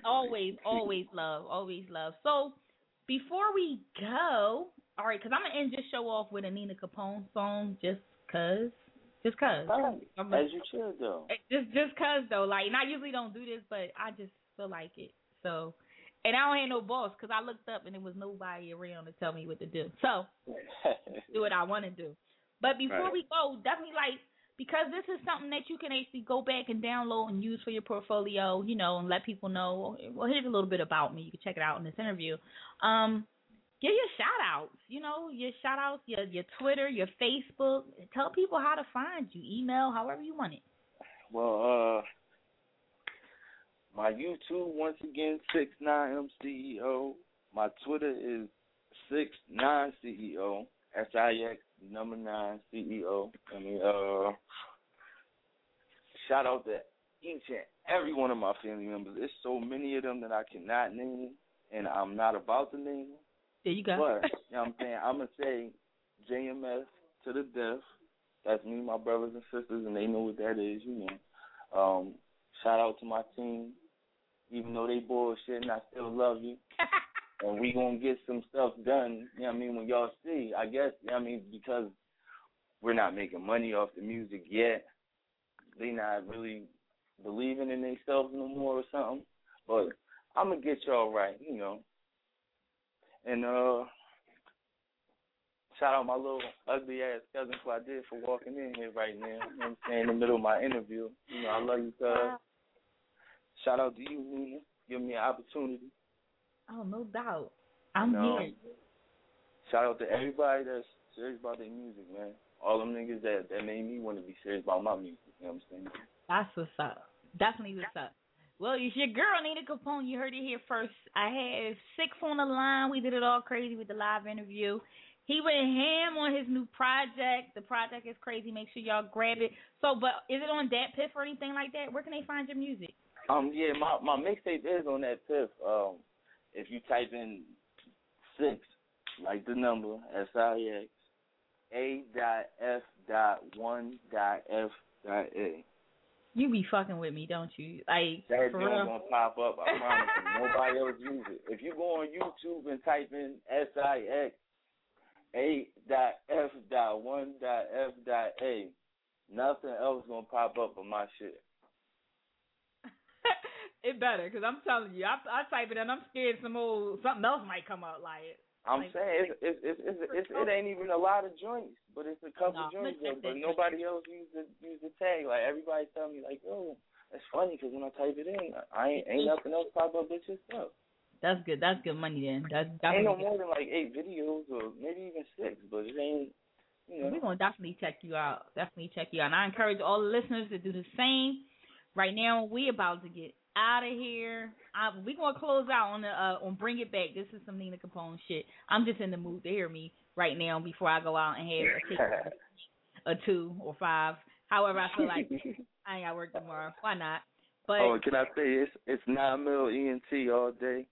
Always, always love, always love. So before we go, all right, because I'm gonna end this show off with a Nina Capone song, just cause, just cause. Right. I'm As you should, though. just just cause though, like, and I usually don't do this, but I just feel like it. So, and I don't have no boss because I looked up and there was nobody around to tell me what to do. So do what I want to do. But before Right. we go, definitely like because this is something that you can actually go back and download and use for your portfolio, you know, and let people know. Well, here's a little bit about me. You can check it out in this interview. Um, give your shout outs, you know, your shout outs, your your Twitter, your Facebook. Tell people how to find you, email, however you want it. Well, uh, my YouTube once again six nine MCEO. My Twitter is six nine CEO. S I X number nine CEO. I mean, uh, shout out to each and every one of my family members. There's so many of them that I cannot name, and I'm not about to name them. There you go. But you know what I'm saying I'm gonna say JMS to the death. That's me, my brothers and sisters, and they know what that is. You know. Um, shout out to my team, even though they bullshitting, I still love you, and we gonna get some stuff done. You know what I mean? When y'all see, I guess you know what I mean because we're not making money off the music yet. They not really believing in themselves no more or something. But I'm gonna get y'all right, you know. And uh shout out my little ugly ass cousin Claudette for walking in here right now. You know what I'm saying, in the middle of my interview. You know, I love you, cuz. Shout out to you, Nina. Give me an opportunity. Oh, no doubt. I'm No. here. Shout out to everybody that's serious about their music, man. All them niggas that that made me want to be serious about my music. You know what I'm saying? That's what's up. Definitely what's up. Well, it's your girl Nina Capone. You heard it here first. I had six on the line. We did it all crazy with the live interview. He went ham on his new project. The project is crazy. Make sure y'all grab it. So, but is it on DatPiff or anything like that? Where can they find your music? Um, yeah, my my mixtape is on DatPiff. Um, if you type in six, like the number S I X A dot F dot one dot F dot A. You be fucking with me, don't you? Like That for real. gonna pop up. I promise you. Nobody else use it. If you go on YouTube and type in S I X A dot F dot one dot F dot A, nothing else gonna pop up but my shit. it better, cause I'm telling you, I I type it and I'm scared some old something else might come out like it. I'm Like- saying it's, it's it's it's it's it ain't even a lot of joints, but it's a couple No, joints. Though, but nobody else use the use the tag. Like everybody tell me, like, oh, that's funny because when I type it in, I ain't ain't nothing else pop up but your stuff. That's good. That's good money then. That's Ain't no definitely. more than like eight videos or maybe even six, but it ain't. You know, We're gonna definitely check you out. Definitely check you out. And I encourage all the listeners to do the same. Right now, we about to get out of here. I, we gonna close out on the uh, on Bring It Back. This is some Nina Capone shit. I'm just in the mood to hear me right now before I go out and have a, a two or five. However, I feel like I ain't got work tomorrow. Why not? But oh, can I say it's it's nine mil ENT all day.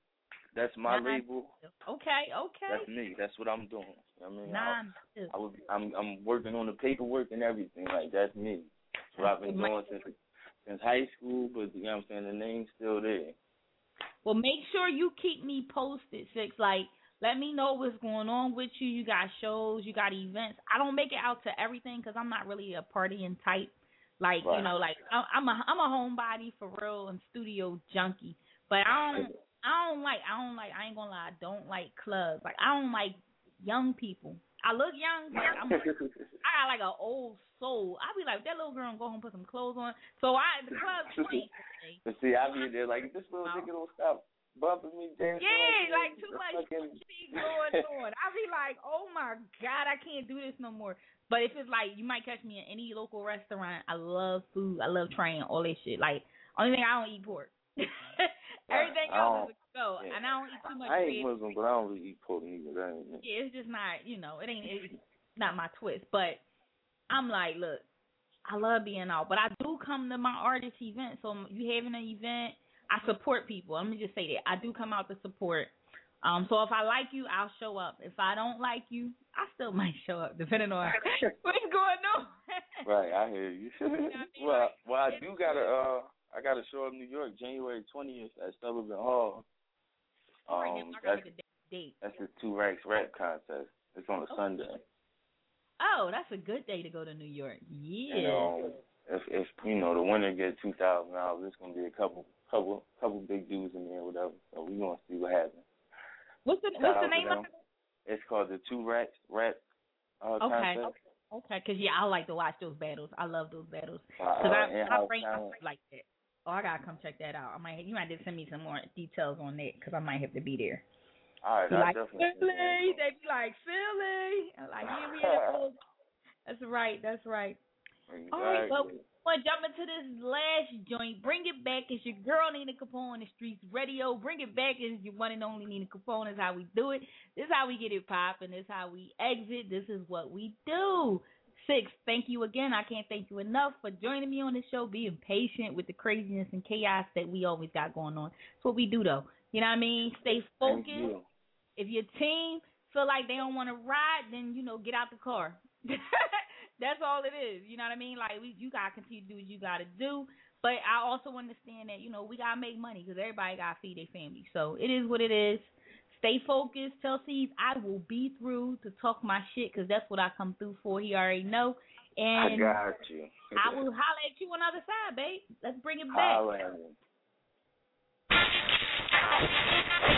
That's my Nine- label. okay, okay. That's me. That's what I'm doing. I mean, Nine. I was, I'm I'm working on the paperwork and everything. Like that's me. That's what I've been doing since since high school. But you know what I'm saying, the name's still there. Well, make sure you keep me posted, Six. Like, let me know what's going on with you. You got shows, you got events. I don't make it out to everything because I'm not really a partying type. Like, you know, like I'm a I'm a homebody for real and studio junkie. But I don't I don't like I don't like I ain't gonna lie I don't like clubs. Like I don't like young people. I look young, but I'm I got like an old soul. I be like that little girl and go home and put some clothes on. So I the club's ain't for me. but see, I be there like this little nigga don't stop bumping me, dancing. Yeah, like this. too much fucking- going on. I be like, oh my god, I can't do this no more. But if it's like you might catch me in any local restaurant, I love food. I love trying all that shit. Like only thing I don't eat pork. Everything else is go, yeah. and I don't eat too much. I ain't red. Muslim, but I don't really eat pork either. That ain't Yeah, it's just not, you know, it ain't it's not my twist. But I'm like, look, I love being out, but I do come to my artist event. So you having an event, I support people. Let me just say that I do come out to support. Um, so if I like you, I'll show up. If I don't like you, I still might show up, depending on what's going on. Right, I hear you. I mean? well, well, I do got a, uh, I got a show in New York, January twentieth at Sullivan Hall. Um, that's the date. that's the two racks rap contest. It's on a Oh. Sunday. Oh, that's a good day to go to New York. Yeah. And um, if if you know the winner gets two thousand dollars, it's gonna be a couple couple couple big dudes in there, whatever. So we gonna see what happens. what's the Shout what's the name of it? It's called the Two Racks Rap uh, Okay. contest. Okay, because yeah, I like to watch those battles. I love those battles. Uh, Cause I, my brain. I like that. Oh, I gotta come check that out. I might you might just send me some more details on that because I might have to be there. All right, like definitely. Philly, they be like Philly. I'm like yeah, we in. That's right. That's right. that. All right, well, Exactly. want to jump into this last joint. Bring it back. It's your girl Nina Capone on the streets radio. Bring it back. It's your one and only Nina Capone. Is how we do it. This is how we get it popping. This is how we exit. This is what we do. Six, thank you again. I can't thank you enough for joining me on the show, being patient with the craziness and chaos that we always got going on. It's what we do, though. You know what I mean? Stay focused. you. If your team feel like they don't want to ride, then you know get out the car. That's all it is. You know what I mean? Like we, you gotta continue to do what you gotta do. But I also understand that you know we gotta make money because everybody gotta feed their family. So it is what it is. Stay focused. Tell C's I will be through to talk my shit because that's what I come through for. He already know. And I And got you. I will holler at you on the other side, babe. Let's bring it back. Holla at me.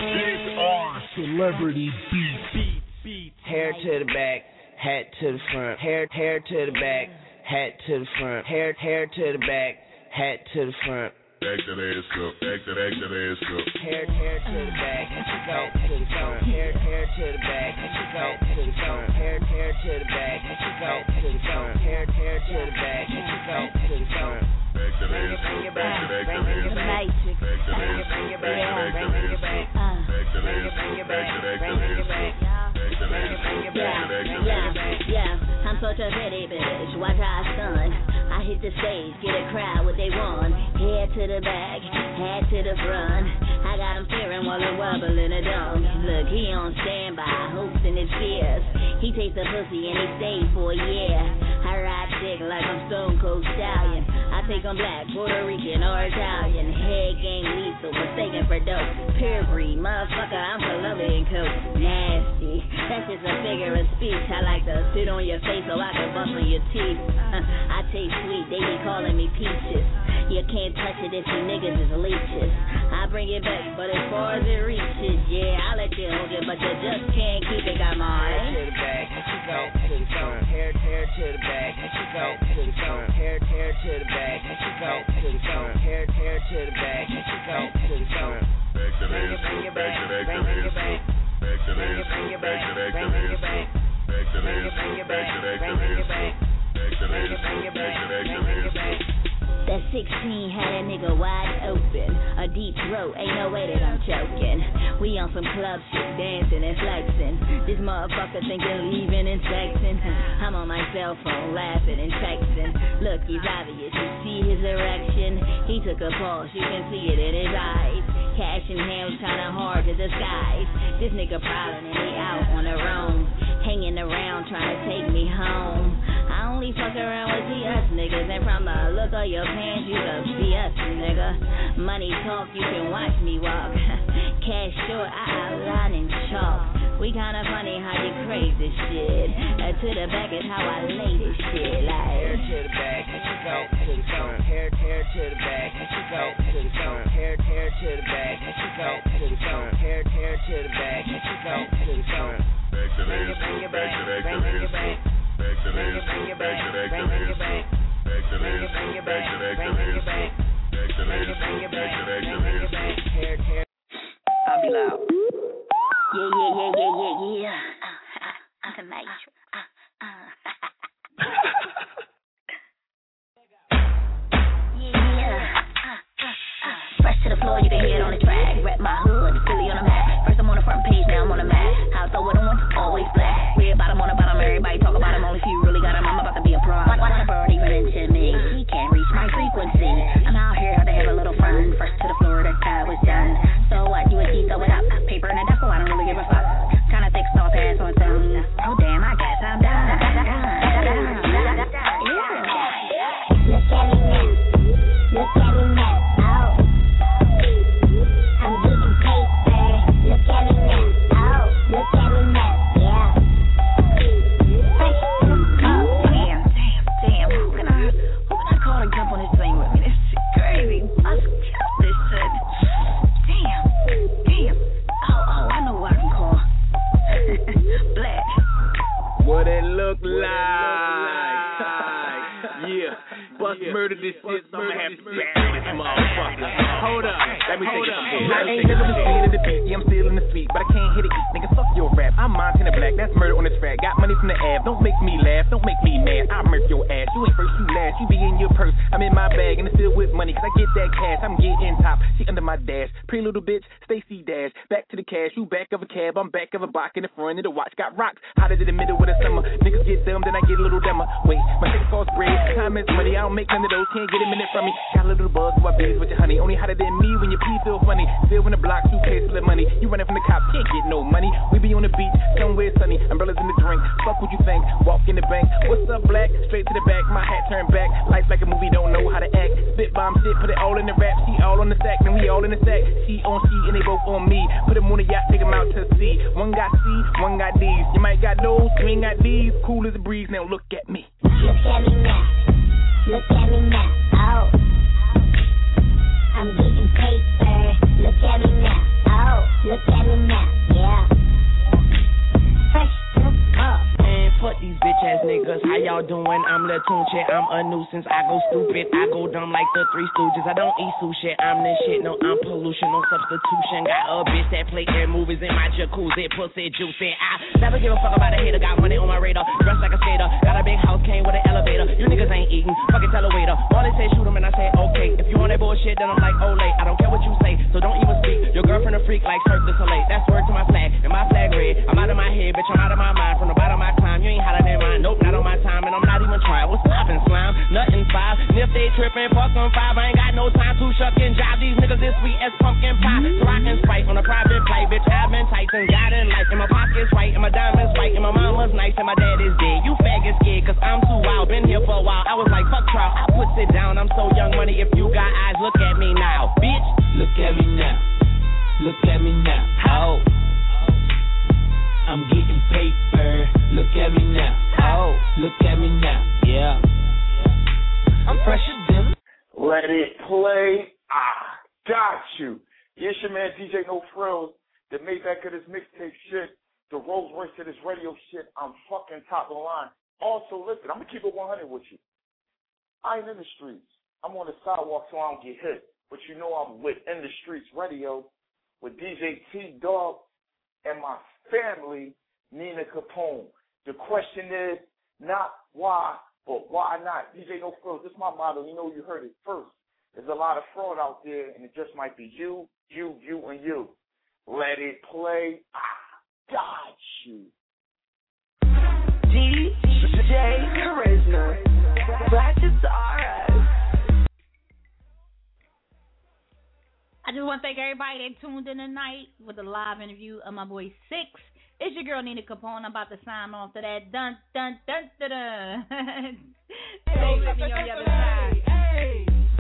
These are celebrity beats. Hair to the back, hat to the front. Hair hair to the back, hat to the front. Hair hair to the back, hat to the front. Back that ass up, back that, back that ass up. Hair hair to the back, hat to the front. Hair hair to the back, hat to the front. Hair hair to the back, hat to the front. Hair hair to the back, hat to the front. Back that ass up, back that, back that ass up. Back that ass up, back that, back that ass up. Back that ass up, back that, back that ass up. Back that ass up, back that, back that ass up. Yeah, I'm such a petty bitch. Watch how I stun. I hit the stage, get a crowd what they want. Head to the back, head to the front. I got him staring while I'm wobbling a dunk. Look, he on standby, hopes in his fears. He takes the pussy and he stays for a year. I ride dick like I'm Stone Cold Stallion. I take him black, Puerto Rican, or Italian. Head game lethal, mistaken for dope. Pure breed, motherfucker, I'm Colombian coke. Nasty, that's just a figure of speech. I like to sit on your face so I can bust on your teeth. I taste sweet, they be calling me peaches. You can't touch it if you niggas is leeches. I bring it back, but as far as it reaches, yeah, I let you hold it, but you just can't keep it. Got my Hair to the back, hat to the front. Hair hair to the back, hat to the front. Hair hair to the back, hat to the front. Hair hair to the back, hat to the front. Back that ass up, back that, back that ass up. Back that ass up, back that, back that ass up. Back that ass up, back that, back that ass up. Back that ass up, back that, back that ass up. That 16 had a nigga wide open. A deep throat, ain't no way that I'm choking. We on some club shit, dancing and flexing. This motherfucker thinking leaving and sexing. I'm on my cell phone laughing and texting. Look, he's obvious, you see his erection. He took a pause, you can see it in his eyes. Cash in hand was kinda hard to disguise. This nigga prowling and he out on the roam. Hanging around trying to take me home. I only fuck around with us niggas, and from the look of your pants, you be us, nigga. Money talk, you can watch me walk. Cash short, I outline in chalk. We kinda funny how you crave this shit. Uh, to the back is how I lay this shit, Like Hair to the back, hat to the front. Hair hair to the back, hat to the front. Hair hair to the back, hat to the front. Hair hair to the back, hat to the front. Back that ass up, back that, back that ass up. Back that ass up, back that, back that. Back that ass up, back that, back that. Back that ass up, back that, back that ass up. Hair hair. I'll be loud. Yeah, yeah, yeah, yeah, yeah, yeah. Uh, uh, I'm the maestro. Uh, uh. yeah. Uh, uh, uh. Fresh to the floor, you can hear it on the track. Rep my hood, Philly on the map. First I'm on the front page, now I'm on the map. Over the one, always black. Red bottom on the bottom, everybody talk about him. Only few really got him. I'm about to be a pro. Watch the bird even into me. He can't reach my frequency. I'm out here to have a little fun. First to the floor, that guy was done. So what? You a G, throw it up. Paper in a y'all doing? I'm Lil Tunechi. I'm a nuisance. I go stupid. I go dumb like the Three Stooges. I don't eat sushi. I'm this shit. No, I'm pollution. No substitution. Got a bitch that play in movies in my jacuzzi. Pussy juicy. I never give a fuck about a hater. Got money on my radar. Dressed like a skater. Got a big house. Came with an elevator. You niggas ain't eating. Fucking tell a waiter. All they say shoot 'em and I say okay. If you want that bullshit, then I'm like, late. I don't care what you say. So don't even speak. Your girlfriend a freak like Cirque du Soleil. That's word to my flag. And my flag red. I'm out of my head, bitch. I'm out of my mind. From the bottom of my climb. You ain't hotter than mine. Nope, not on my time. And I'm not even trying. What's poppin', slime? Nothing five. And if they trippin', fuck them five. I ain't got no time to shuck and jive. These niggas is sweet as pumpkin pie. So I on a private flight, bitch. I've been Tyson. Got in life. And my pockets right. And my diamonds white. And my mama's nice. And my dad is dead. You faggots scared. Cause I'm too wild. Been here for a while. I was like, fuck trial. I put it down. I'm so young money. If you got eyes, look at me now. Bitch. Look at me now. Look at me now. Oh. I'm getting paper. Look at me now. Oh. Look at me now. Yeah. I'm fresher than. Let it play. I got you. Yes, your man DJ No Frills, the Maybach of this mixtape shit, the Rolls Royce of this radio shit. I'm fucking top of the line. Also, listen, I'm gonna keep it 100 with you. I ain't in the streets. I'm on the sidewalk so I don't get hit. But you know I'm with In the Streets Radio with DJ T Dog and my family, Nina Capone. The question is not why, but why not? DJ No Frills, this is my motto. You know you heard it first. There's a lot of fraud out there, and it just might be you, you, you, and you. Let it play. I got you. DJ Charisma. Black is I just want to thank everybody that tuned in tonight with the live interview of my boy Six. It's your girl Nina Capone. I'm about to sign off to that dun dun dun dun dun. Stay with me on the other side.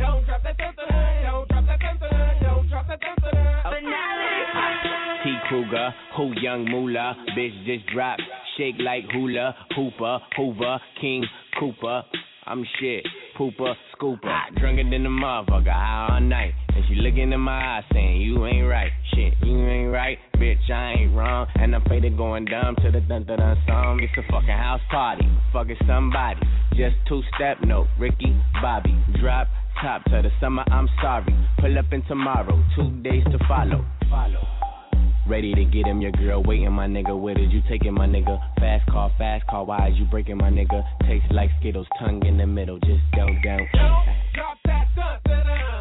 Don't drop that dun dun. Don't drop that dun dun. Don't drop that dun dun. Finale. T. Kruger, who young moolah, bitch just dropped. Shake like hula, hooper, hoover, king, Cooper. I'm shit, pooper, scooper. Drunker than the motherfucker, high all night. And she looking in my eyes saying, You ain't right. Shit, you ain't right. Bitch, I ain't wrong. And I'm faded going dumb to the dun dun dun song. It's a fucking house party. Fucking somebody. Just two step note. Ricky, Bobby. Drop top to the summer, I'm sorry. Pull up in tomorrow. Two days to follow. Follow. Ready to get him, your girl waiting, my nigga. What is you taking, my nigga? Fast car, fast car, why is you breaking, my nigga? Taste like Skittles, tongue in the middle, just don't, don't. Drop that dun dun.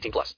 18 plus.